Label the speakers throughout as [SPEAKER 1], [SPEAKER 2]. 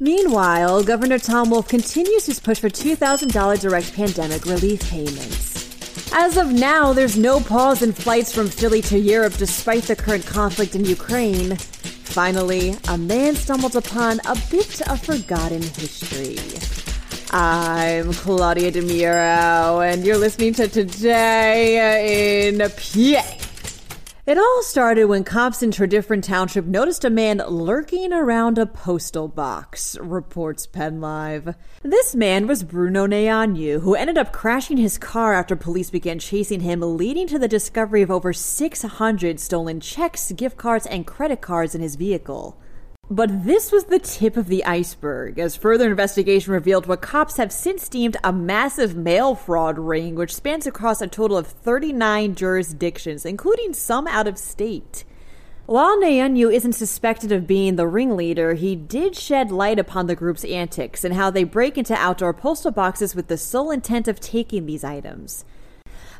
[SPEAKER 1] Meanwhile, Governor Tom Wolf continues his push for $2,000 direct pandemic relief payments. As of now, there's no pause in flights from Philly to Europe despite the current conflict in Ukraine. Finally, a man stumbled upon a bit of forgotten history. I'm Claudia DeMiro, and you're listening to Today in PA. It all started when cops in Tredyffrin Township noticed a man lurking around a postal box, reports PennLive. This man was Bruno Neanyu, who ended up crashing his car after police began chasing him, leading to the discovery of over 600 stolen checks, gift cards, and credit cards in his vehicle. But this was the tip of the iceberg, as further investigation revealed what cops have since deemed a massive mail fraud ring, which spans across a total of 39 jurisdictions, including some out of state. While Neanyu isn't suspected of being the ringleader, he did shed light upon the group's antics and how they break into outdoor postal boxes with the sole intent of taking these items.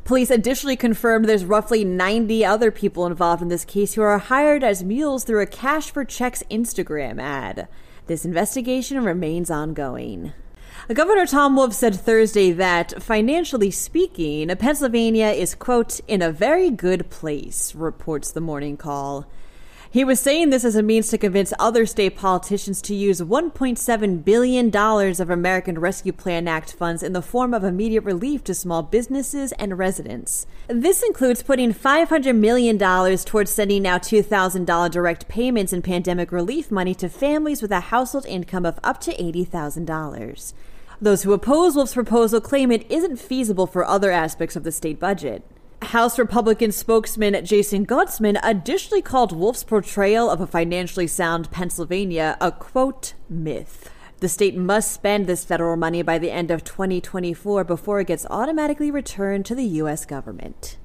[SPEAKER 1] Police additionally confirmed there's roughly 90 other people involved in this case who are hired as mules through a Cash for Checks Instagram ad. This investigation remains ongoing. Governor Tom Wolf said Thursday that, financially speaking, Pennsylvania is, quote, in a very good place, reports the morning call. He was saying this as a means to convince other state politicians to use $1.7 billion of American Rescue Plan Act funds in the form of immediate relief to small businesses and residents. This includes putting $500 million towards sending out $2,000 direct payments in pandemic relief money to families with a household income of up to $80,000. Those who oppose Wolf's proposal claim it isn't feasible for other aspects of the state budget. House Republican spokesman Jason Gottesman additionally called Wolf's portrayal of a financially sound Pennsylvania a quote myth. The state must spend this federal money by the end of 2024 before it gets automatically returned to the U.S. government.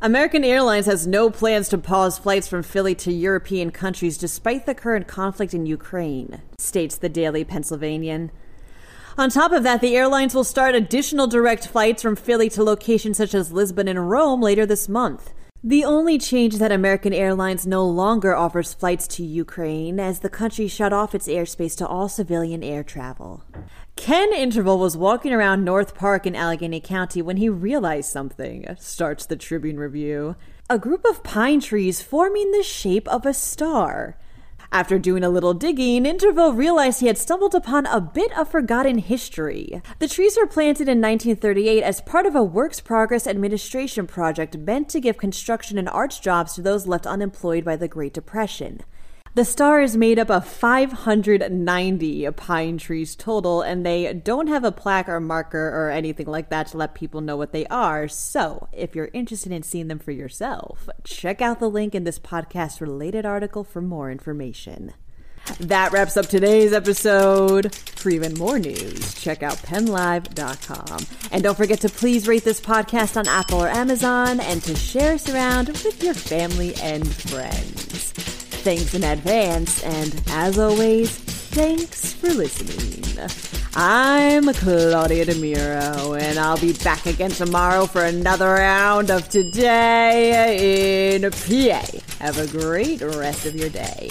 [SPEAKER 1] American Airlines has no plans to pause flights from Philly to European countries despite the current conflict in Ukraine, states the Daily Pennsylvanian. On top of that, the airlines will start additional direct flights from Philly to locations such as Lisbon and Rome later this month. The only change that American Airlines no longer offers flights to Ukraine as the country shut off its airspace to all civilian air travel. Ken Interval was walking around North Park in Allegheny County when he realized something, starts the Tribune Review. A group of pine trees forming the shape of a star. After doing a little digging, Interval realized he had stumbled upon a bit of forgotten history. The trees were planted in 1938 as part of a Works Progress Administration project meant to give construction and arts jobs to those left unemployed by the Great Depression. The star is made up of 590 pine trees total, and they don't have a plaque or marker or anything like that to let people know what they are. So, if you're interested in seeing them for yourself, check out the link in this podcast related article for more information. That wraps up today's episode. For even more news, check out pennlive.com. And don't forget to please rate this podcast on Apple or Amazon and to share us around with your family and friends. Thanks in advance, and as always, thanks for listening. I'm Claudia DeMiro, and I'll be back again tomorrow for another round of Today in PA. Have a great rest of your day.